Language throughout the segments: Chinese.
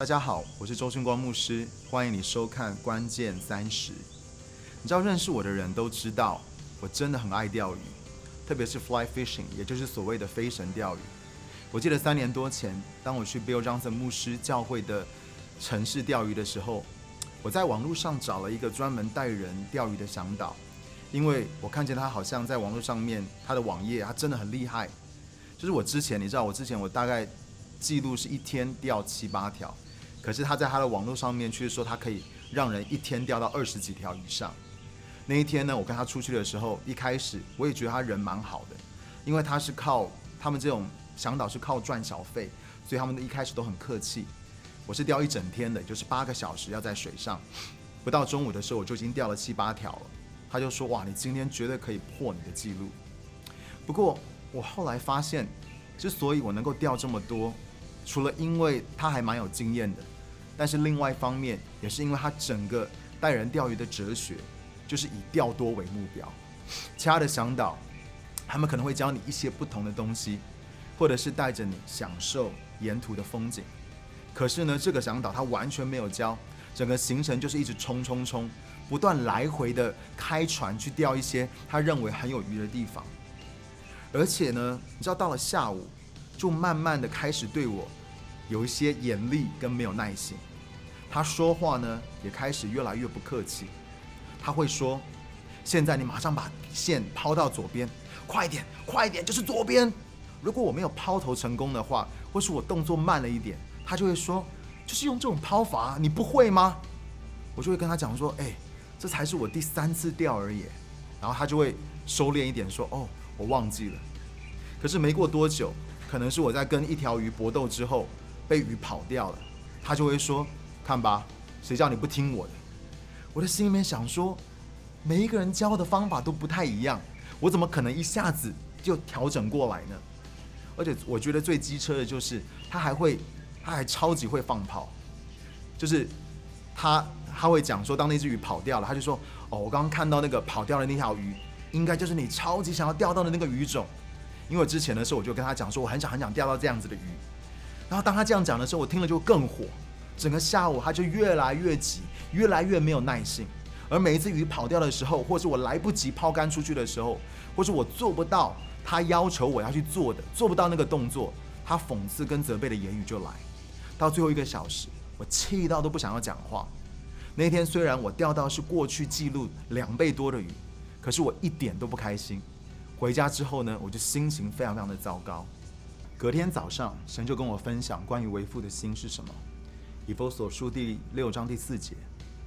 大家好，我是周训光牧师，欢迎你收看《关键三十》。你知道认识我的人都知道，我真的很爱钓鱼，特别是 fly fishing，也就是所谓的飞神钓鱼。我记得三年多前，当我去 Bill Johnson 牧师教会的城市钓鱼的时候，我在网络上找了一个专门带人钓鱼的向导，因为我看见他好像在网络上面，他的网页他真的很厉害。就是我之前，你知道我之前我大概记录是一天钓七八条。可是他在他的网络上面却说他可以让人一天钓到二十几条以上。那一天呢，我跟他出去的时候，一开始我也觉得他人蛮好的，因为他是靠他们这种向导是靠赚小费，所以他们一开始都很客气。我是钓一整天的，就是八个小时要在水上，不到中午的时候我就已经钓了七八条了。他就说：“哇，你今天绝对可以破你的记录。”不过我后来发现，之所以我能够钓这么多，除了因为他还蛮有经验的，但是另外一方面也是因为他整个带人钓鱼的哲学，就是以钓多为目标。其他的向导，他们可能会教你一些不同的东西，或者是带着你享受沿途的风景。可是呢，这个向导他完全没有教，整个行程就是一直冲冲冲，不断来回的开船去钓一些他认为很有鱼的地方。而且呢，你知道到了下午，就慢慢的开始对我。有一些严厉跟没有耐心，他说话呢也开始越来越不客气。他会说：“现在你马上把线抛到左边，快点，快点，就是左边。”如果我没有抛投成功的话，或是我动作慢了一点，他就会说：“就是用这种抛法，你不会吗？”我就会跟他讲说：“哎，这才是我第三次钓而已。”然后他就会收敛一点说：“哦，我忘记了。”可是没过多久，可能是我在跟一条鱼搏斗之后。被鱼跑掉了，他就会说：“看吧，谁叫你不听我的？”我的心里面想说，每一个人教的方法都不太一样，我怎么可能一下子就调整过来呢？而且我觉得最机车的就是他还会，他还超级会放炮，就是他他会讲说，当那只鱼跑掉了，他就说：“哦，我刚刚看到那个跑掉的那条鱼，应该就是你超级想要钓到的那个鱼种。”因为之前的时候我就跟他讲说，我很想很想钓到这样子的鱼。然后当他这样讲的时候，我听了就更火。整个下午他就越来越急，越来越没有耐性。而每一次鱼跑掉的时候，或是我来不及抛竿出去的时候，或是我做不到他要求我要去做的，做不到那个动作，他讽刺跟责备的言语就来。到最后一个小时，我气到都不想要讲话。那天虽然我钓到是过去记录两倍多的鱼，可是我一点都不开心。回家之后呢，我就心情非常非常的糟糕。隔天早上，神就跟我分享关于为父的心是什么。以弗所书第六章第四节，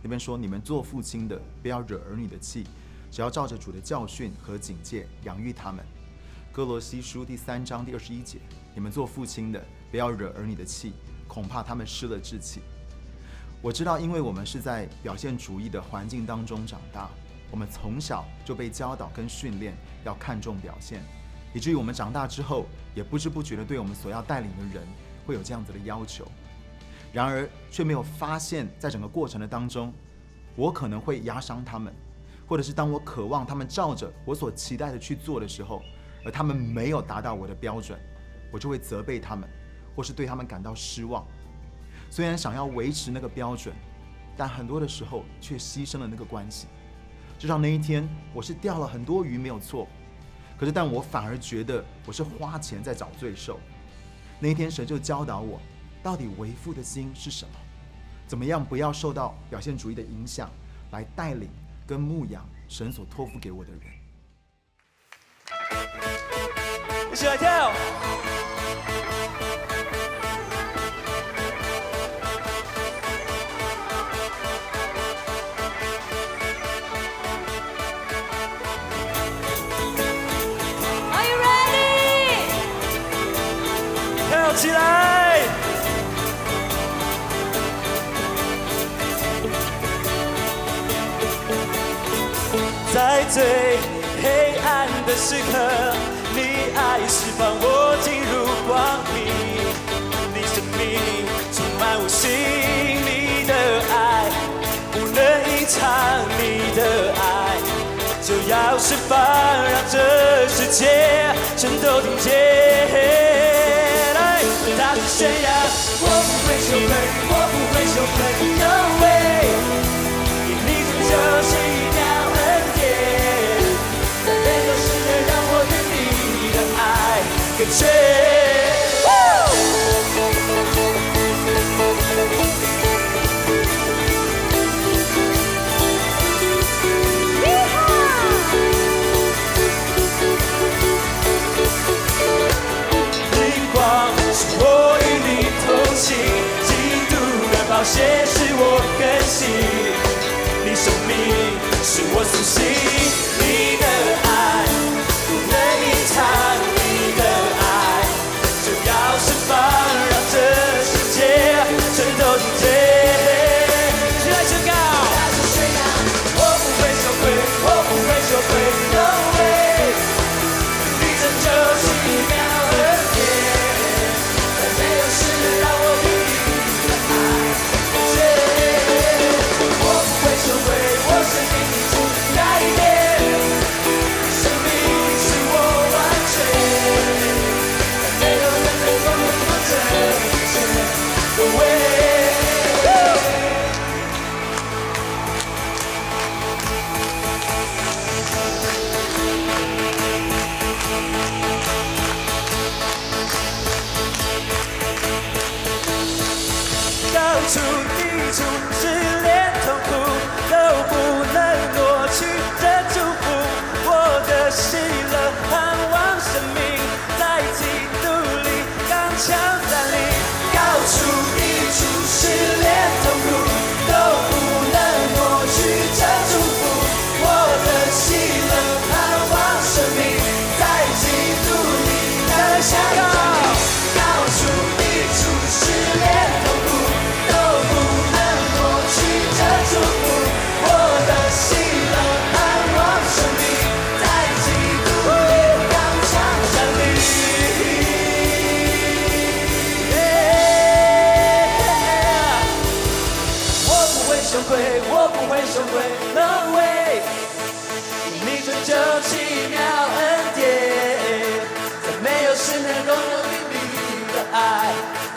那边说：“你们做父亲的，不要惹儿女的气，只要照着主的教训和警戒养育他们。”哥罗西书第三章第二十一节，你们做父亲的，不要惹儿女的气，恐怕他们失了志气。我知道，因为我们是在表现主义的环境当中长大，我们从小就被教导跟训练要看重表现。以至于我们长大之后，也不知不觉的对我们所要带领的人会有这样子的要求，然而却没有发现，在整个过程的当中，我可能会压伤他们，或者是当我渴望他们照着我所期待的去做的时候，而他们没有达到我的标准，我就会责备他们，或是对他们感到失望。虽然想要维持那个标准，但很多的时候却牺牲了那个关系。就像那一天，我是钓了很多鱼，没有错。可是，但我反而觉得我是花钱在找罪受。那一天，神就教导我，到底为父的心是什么？怎么样不要受到表现主义的影响，来带领跟牧养神所托付给我的人。一起来跳。时刻，你爱释放我进入光明。你生命充满我心，你的爱不能隐藏，你的爱就要释放，让这世界全都听见。大声宣扬，我不会。羞愧，我不会羞愧爱隔绝。灵光是我与你同行，基督的宝血使我更新，你生命是我苏醒，你的爱不能隐藏，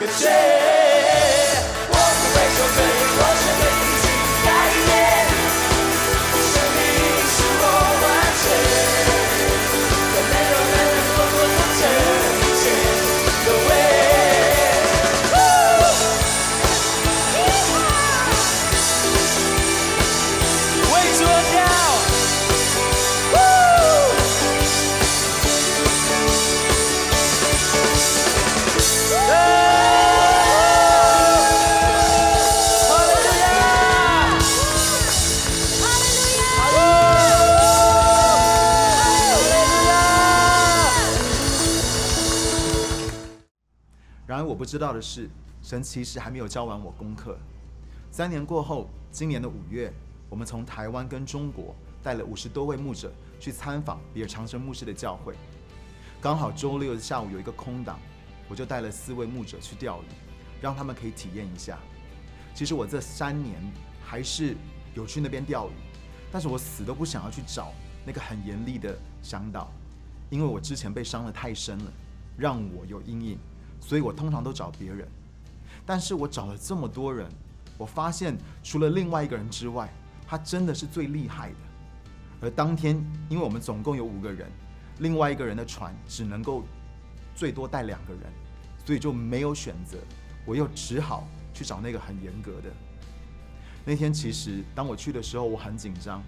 爱隔绝。知道的是，神其实还没有教完我功课。三年过后，今年的五月，我们从台湾跟中国带了五十多位牧者去参访比尔长生牧师的教会。刚好周六的下午有一个空档，我就带了四位牧者去钓鱼，让他们可以体验一下。其实我这三年还是有去那边钓鱼，但是我死都不想要去找那个很严厉的向导，因为我之前被伤得太深了，让我有阴影，所以我通常都找别人。但是我找了这么多人，我发现除了另外一个人之外，他真的是最厉害的。而当天，因为我们总共有五个人，另外一个人的船只能够最多带两个人，所以就没有选择，我又只好去找那个很严格的。那天其实当我去的时候，我很紧张，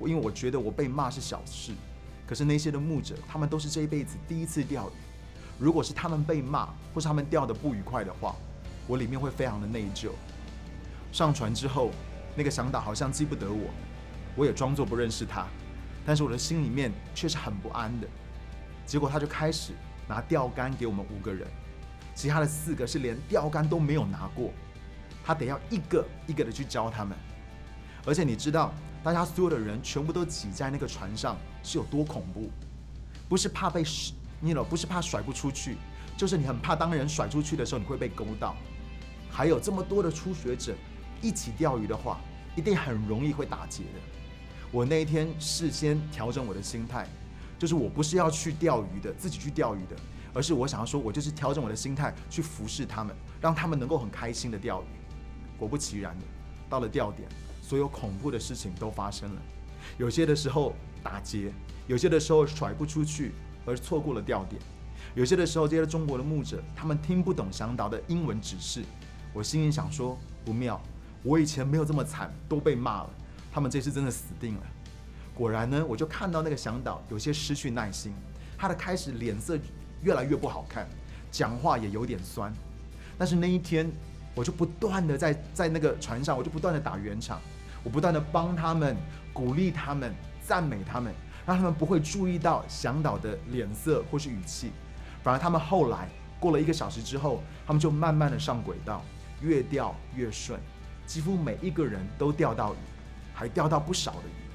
我因为我觉得我被骂是小事，可是那些的牧者，他们都是这一辈子第一次钓鱼。如果是他们被骂，或是他们钓的不愉快的话，我里面会非常的内疚。上船之后，那个向导好像记不得我，我也装作不认识他，但是我的心里面却是很不安的。结果他就开始拿钓竿给我们五个人，其他的四个是连钓竿都没有拿过，他得要一个一个的去教他们。而且你知道，大家所有的人全部都挤在那个船上是有多恐怖？不是怕被你老不是怕甩不出去，就是你很怕当人甩出去的时候你会被勾到。还有这么多的初学者一起钓鱼的话，一定很容易会打结的。我那一天事先调整我的心态，就是我不是要去钓鱼的，自己去钓鱼的，而是我想要说，我就是调整我的心态去服侍他们，让他们能够很开心的钓鱼。果不其然的，到了钓点，所有恐怖的事情都发生了。有些的时候打结，有些的时候甩不出去而错过了钓点，有些的时候这些中国的牧者他们听不懂向导的英文指示。我心里想说不妙，我以前没有这么惨，都被骂了，他们这次真的死定了。果然呢，我就看到那个向导有些失去耐心，他的开始脸色越来越不好看，讲话也有点酸。但是那一天，我就不断的在在那个船上，我就不断的打圆场，我不断的帮他们，鼓励他们，赞美他们，让他们不会注意到向导的脸色或是语气，反而他们后来过了一个小时之后，他们就慢慢的上轨道，越钓越顺，几乎每一个人都钓到鱼，还钓到不少的鱼。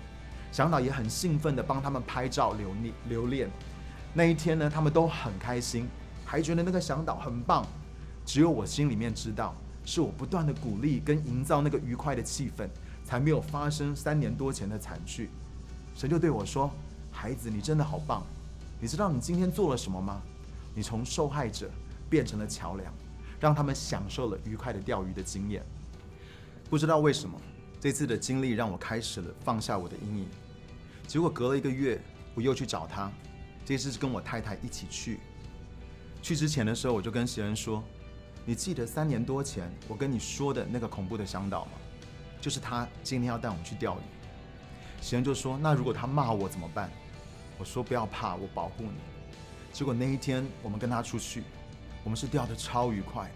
向导也很兴奋的帮他们拍照留念留念。那一天呢，他们都很开心，还觉得那个向导很棒。只有我心里面知道，是我不断的鼓励跟营造那个愉快的气氛，才没有发生三年多前的惨剧。神就对我说：“孩子，你真的好棒！你知道你今天做了什么吗？你从受害者变成了桥梁，让他们享受了愉快的钓鱼的经验。不知道为什么，这次的经历让我开始了放下我的阴影。结果隔了一个月，我又去找他，这次是跟我太太一起去。去之前的时候，我就跟席恩说：“你记得三年多前我跟你说的那个恐怖的向导吗？就是他今天要带我们去钓鱼。”喜恩就说：“那如果他骂我怎么办？”我说：“不要怕，我保护你。”结果那一天我们跟他出去，我们是钓得超愉快的。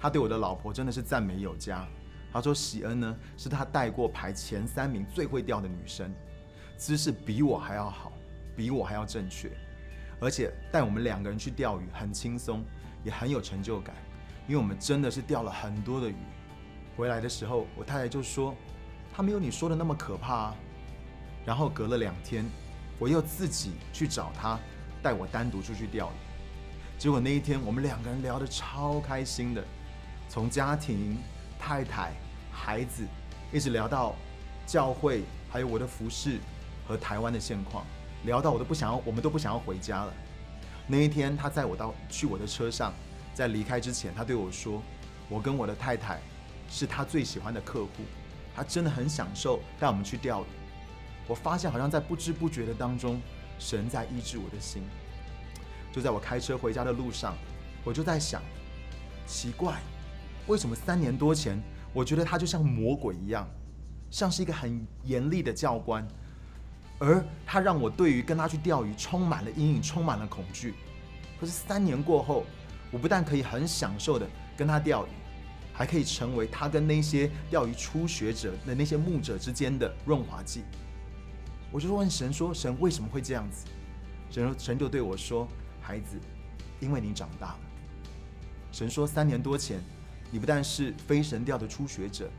他对我的老婆真的是赞美有加。他说：“喜恩呢，是他带过排前三名最会钓的女生，姿势比我还要好，比我还要正确，而且带我们两个人去钓鱼很轻松，也很有成就感，因为我们真的是钓了很多的鱼。回来的时候，我太太就说：‘他没有你说的那么可怕啊。’然后隔了两天，我又自己去找他，带我单独出去钓鱼。结果那一天，我们两个人聊得超开心的，从家庭、太太。”孩子一直聊到教会，还有我的服饰和台湾的现况，聊到我都不想要，我们都不想要回家了。那一天，他载我到去我的车上，在离开之前，他对我说：“我跟我的太太是他最喜欢的客户，他真的很享受带我们去钓鱼。”我发现好像在不知不觉的当中，神在医治我的心。就在我开车回家的路上，我就在想，奇怪，为什么三年多前？我觉得他就像魔鬼一样，像是一个很严厉的教官，而他让我对于跟他去钓鱼充满了阴影，充满了恐惧。可是三年过后，我不但可以很享受的跟他钓鱼，还可以成为他跟那些钓鱼初学者的那些牧者之间的润滑剂。我就问神说：“神为什么会这样子？”神神就对我说：“孩子，因为你长大了。”神说：“三年多前。”你不但是非神调的初学者，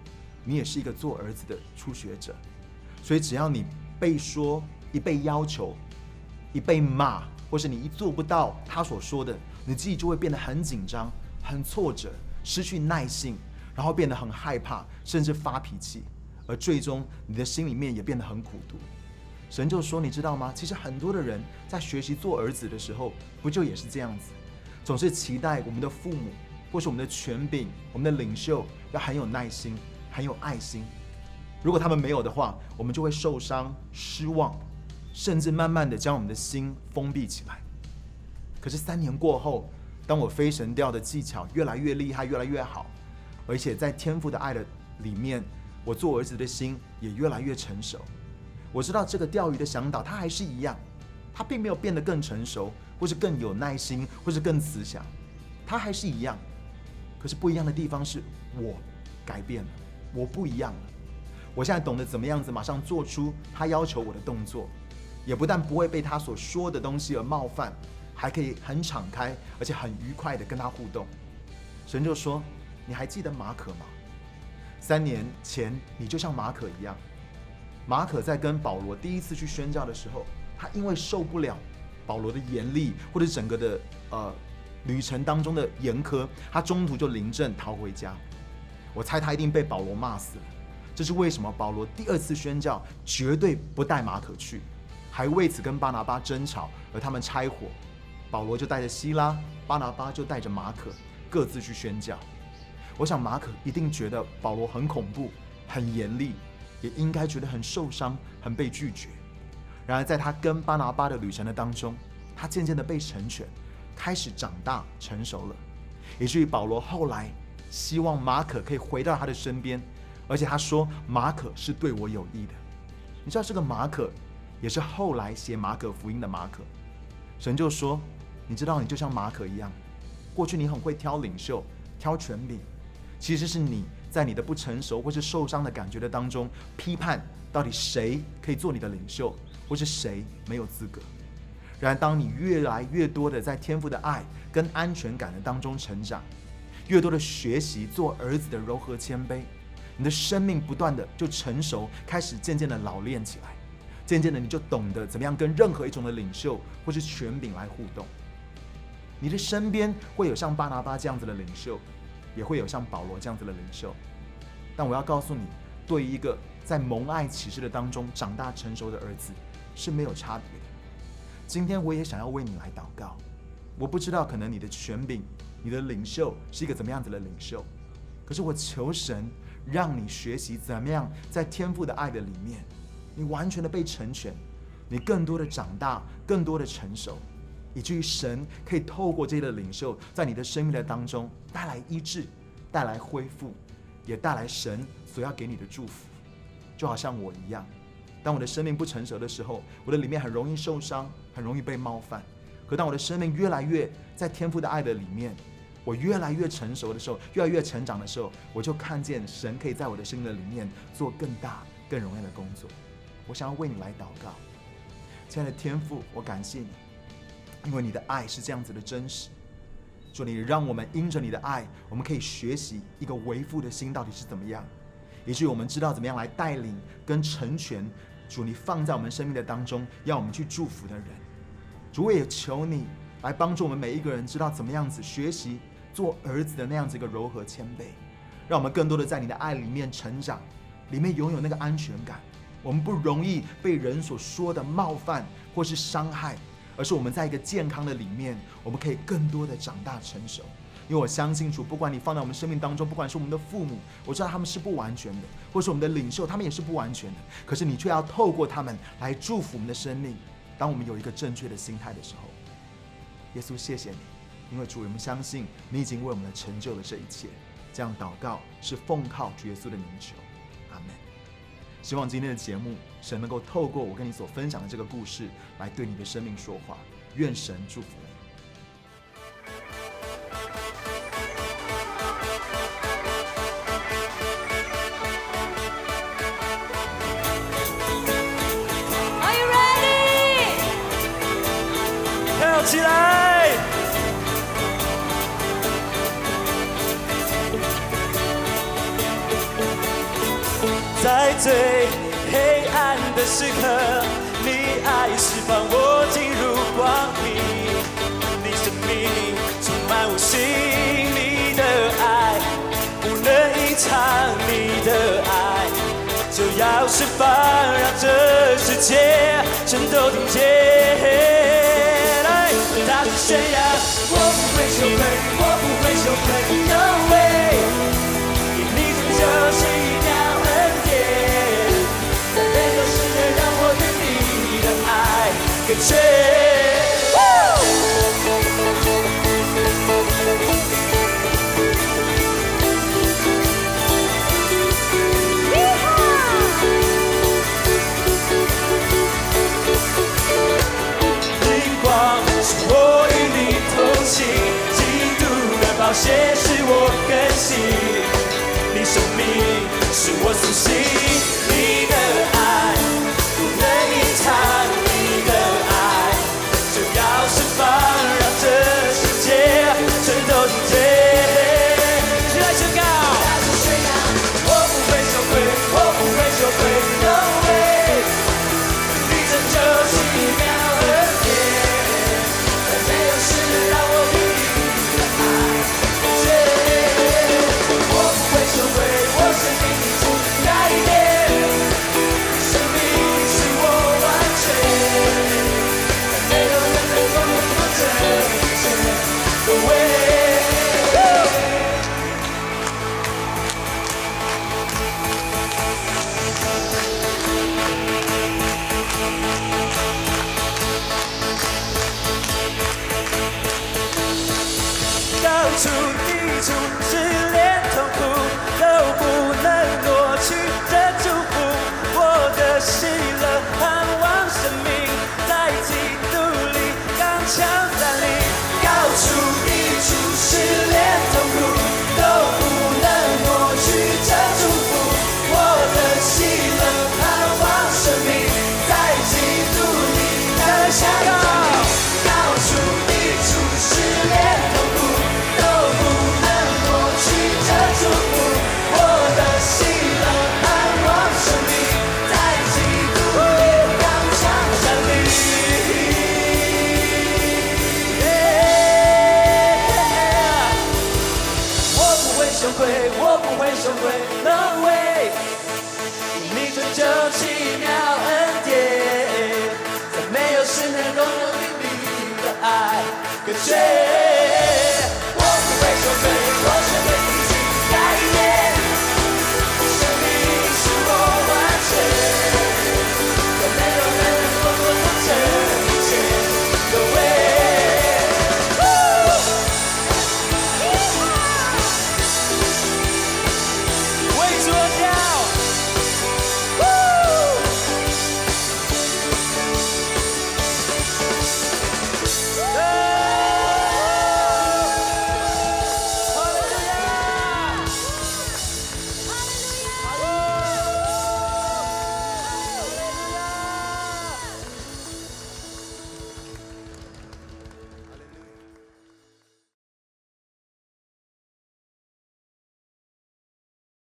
你也是一个做儿子的初学者。所以只要你被说、一被要求、一被骂，或是你一做不到他所说的，你自己就会变得很紧张、很挫折、失去耐性，然后变得很害怕，甚至发脾气，而最终你的心里面也变得很苦毒。神就说：“你知道吗？其实很多的人在学习做儿子的时候，不就也是这样子，总是期待我们的父母。”或是我们的权柄、我们的领袖要很有耐心、很有爱心。如果他们没有的话，我们就会受伤、失望，甚至慢慢的将我们的心封闭起来。可是三年过后，当我飞神钓的技巧越来越厉害、越来越好，而且在天赋的爱的里面，我做儿子的心也越来越成熟。我知道这个钓鱼的向导他还是一样，他并没有变得更成熟，或是更有耐心，或是更慈祥，他还是一样。可是不一样的地方是我改变了，我不一样了。我现在懂得怎么样子马上做出他要求我的动作，也不但不会被他所说的东西而冒犯，还可以很敞开而且很愉快的跟他互动。神就说：“你还记得马可吗？三年前你就像马可一样。马可在跟保罗第一次去宣教的时候，他因为受不了保罗的严厉或者整个的呃。”旅程当中的严苛，他中途就临阵逃回家。我猜他一定被保罗骂死了。这是为什么？保罗第二次宣教绝对不带马可去，还为此跟巴拿巴争吵，而他们拆伙。保罗就带着希拉，巴拿巴就带着马可，各自去宣教。我想马可一定觉得保罗很恐怖、很严厉，也应该觉得很受伤、很被拒绝。然而，在他跟巴拿巴的旅程的当中，他渐渐的被成全，开始长大成熟了，以至于保罗后来希望马可可以回到他的身边，而且他说马可是对我有益的。你知道这个马可，也是后来写马可福音的马可。神就说：“你知道，你就像马可一样，过去你很会挑领袖、挑权柄。”其实是你在你的不成熟或是受伤的感觉的当中，批判到底谁可以做你的领袖，或是谁没有资格。然而，当你越来越多的在天赋的爱跟安全感的当中成长，越多的学习做儿子的柔和谦卑，你的生命不断的就成熟，开始渐渐的老练起来，渐渐的你就懂得怎么样跟任何一种的领袖或是权柄来互动。你的身边会有像巴拿巴这样子的领袖。也会有像保罗这样子的领袖，但我要告诉你，对于一个在蒙爱启示的当中长大成熟的儿子是没有差别的。今天我也想要为你来祷告，我不知道可能你的权柄、你的领袖是一个怎么样子的领袖，可是我求神让你学习怎么样在天赋的爱的里面，你完全的被成全，你更多的长大，更多的成熟。以至于神可以透过这些的领袖，在你的生命的当中带来医治，带来恢复，也带来神所要给你的祝福。就好像我一样，当我的生命不成熟的时候，我的里面很容易受伤，很容易被冒犯。可当我的生命越来越在天赋的爱的里面，我越来越成熟的时候，越来越成长的时候，我就看见神可以在我的生命的里面做更大、更荣耀的工作。我想要为你来祷告，亲爱的天父，我感谢你。因为你的爱是这样子的真实，主，你让我们因着你的爱，我们可以学习一个为父的心到底是怎么样，以至于我们知道怎么样来带领跟成全。主，你放在我们生命的当中，要我们去祝福的人。主，我也求你来帮助我们每一个人，知道怎么样子学习做儿子的那样子一个柔和谦卑，让我们更多的在你的爱里面成长，里面拥有那个安全感。我们不容易被人所说的冒犯或是伤害。而是我们在一个健康的里面，我们可以更多的长大成熟。因为我相信主，不管你放在我们生命当中，不管是我们的父母，我知道他们是不完全的，或是我们的领袖，他们也是不完全的。可是你却要透过他们来祝福我们的生命。当我们有一个正确的心态的时候，耶稣，谢谢你，因为主，我们相信你已经为我们成就了这一切。这样祷告是奉靠主耶稣的名求，阿门。希望今天的节目，神能够透过我跟你所分享的这个故事，来对你的生命说话。愿神祝福你。Are you ready？跳起来！时刻，你爱释放我进入光明，你生命充满我心，你的爱不能隐藏，你的爱就要释放，让这世界全都听见。来，大声宣扬，我不会羞愧，我不会羞愧，No way，更确。灵光是我与你同行，基督的宝血是我更新，你生命是我苏醒，change.